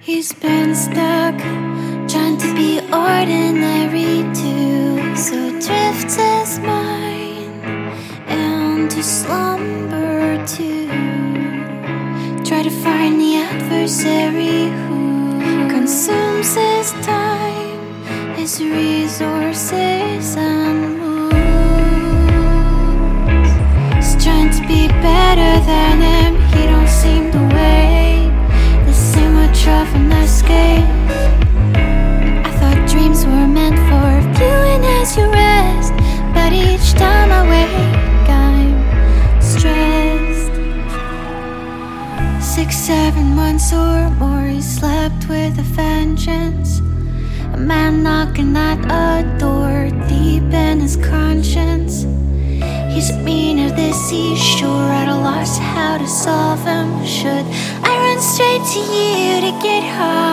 He's been stuck trying to be ordinary too. So drifts his mind into slumber too. Try to find the adversary who consumes his time, his resources, months or more, he slept with a vengeance. A man knocking at a door deep in his conscience. He's at me near the seashore, at a loss how to solve him. Should I run straight to you to get high?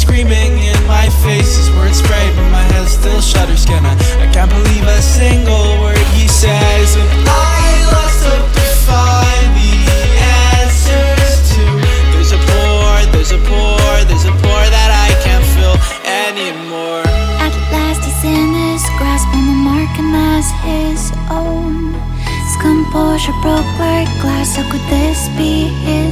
Screaming in my face His words spray but my head still shudders Can I, I can't believe a single word he says And I lost hope to find the answers to There's a pour, there's a pour, there's a pour that I can't feel anymore At last he's in his grasp on the mark and as his own. His composure broke like glass. How could this be his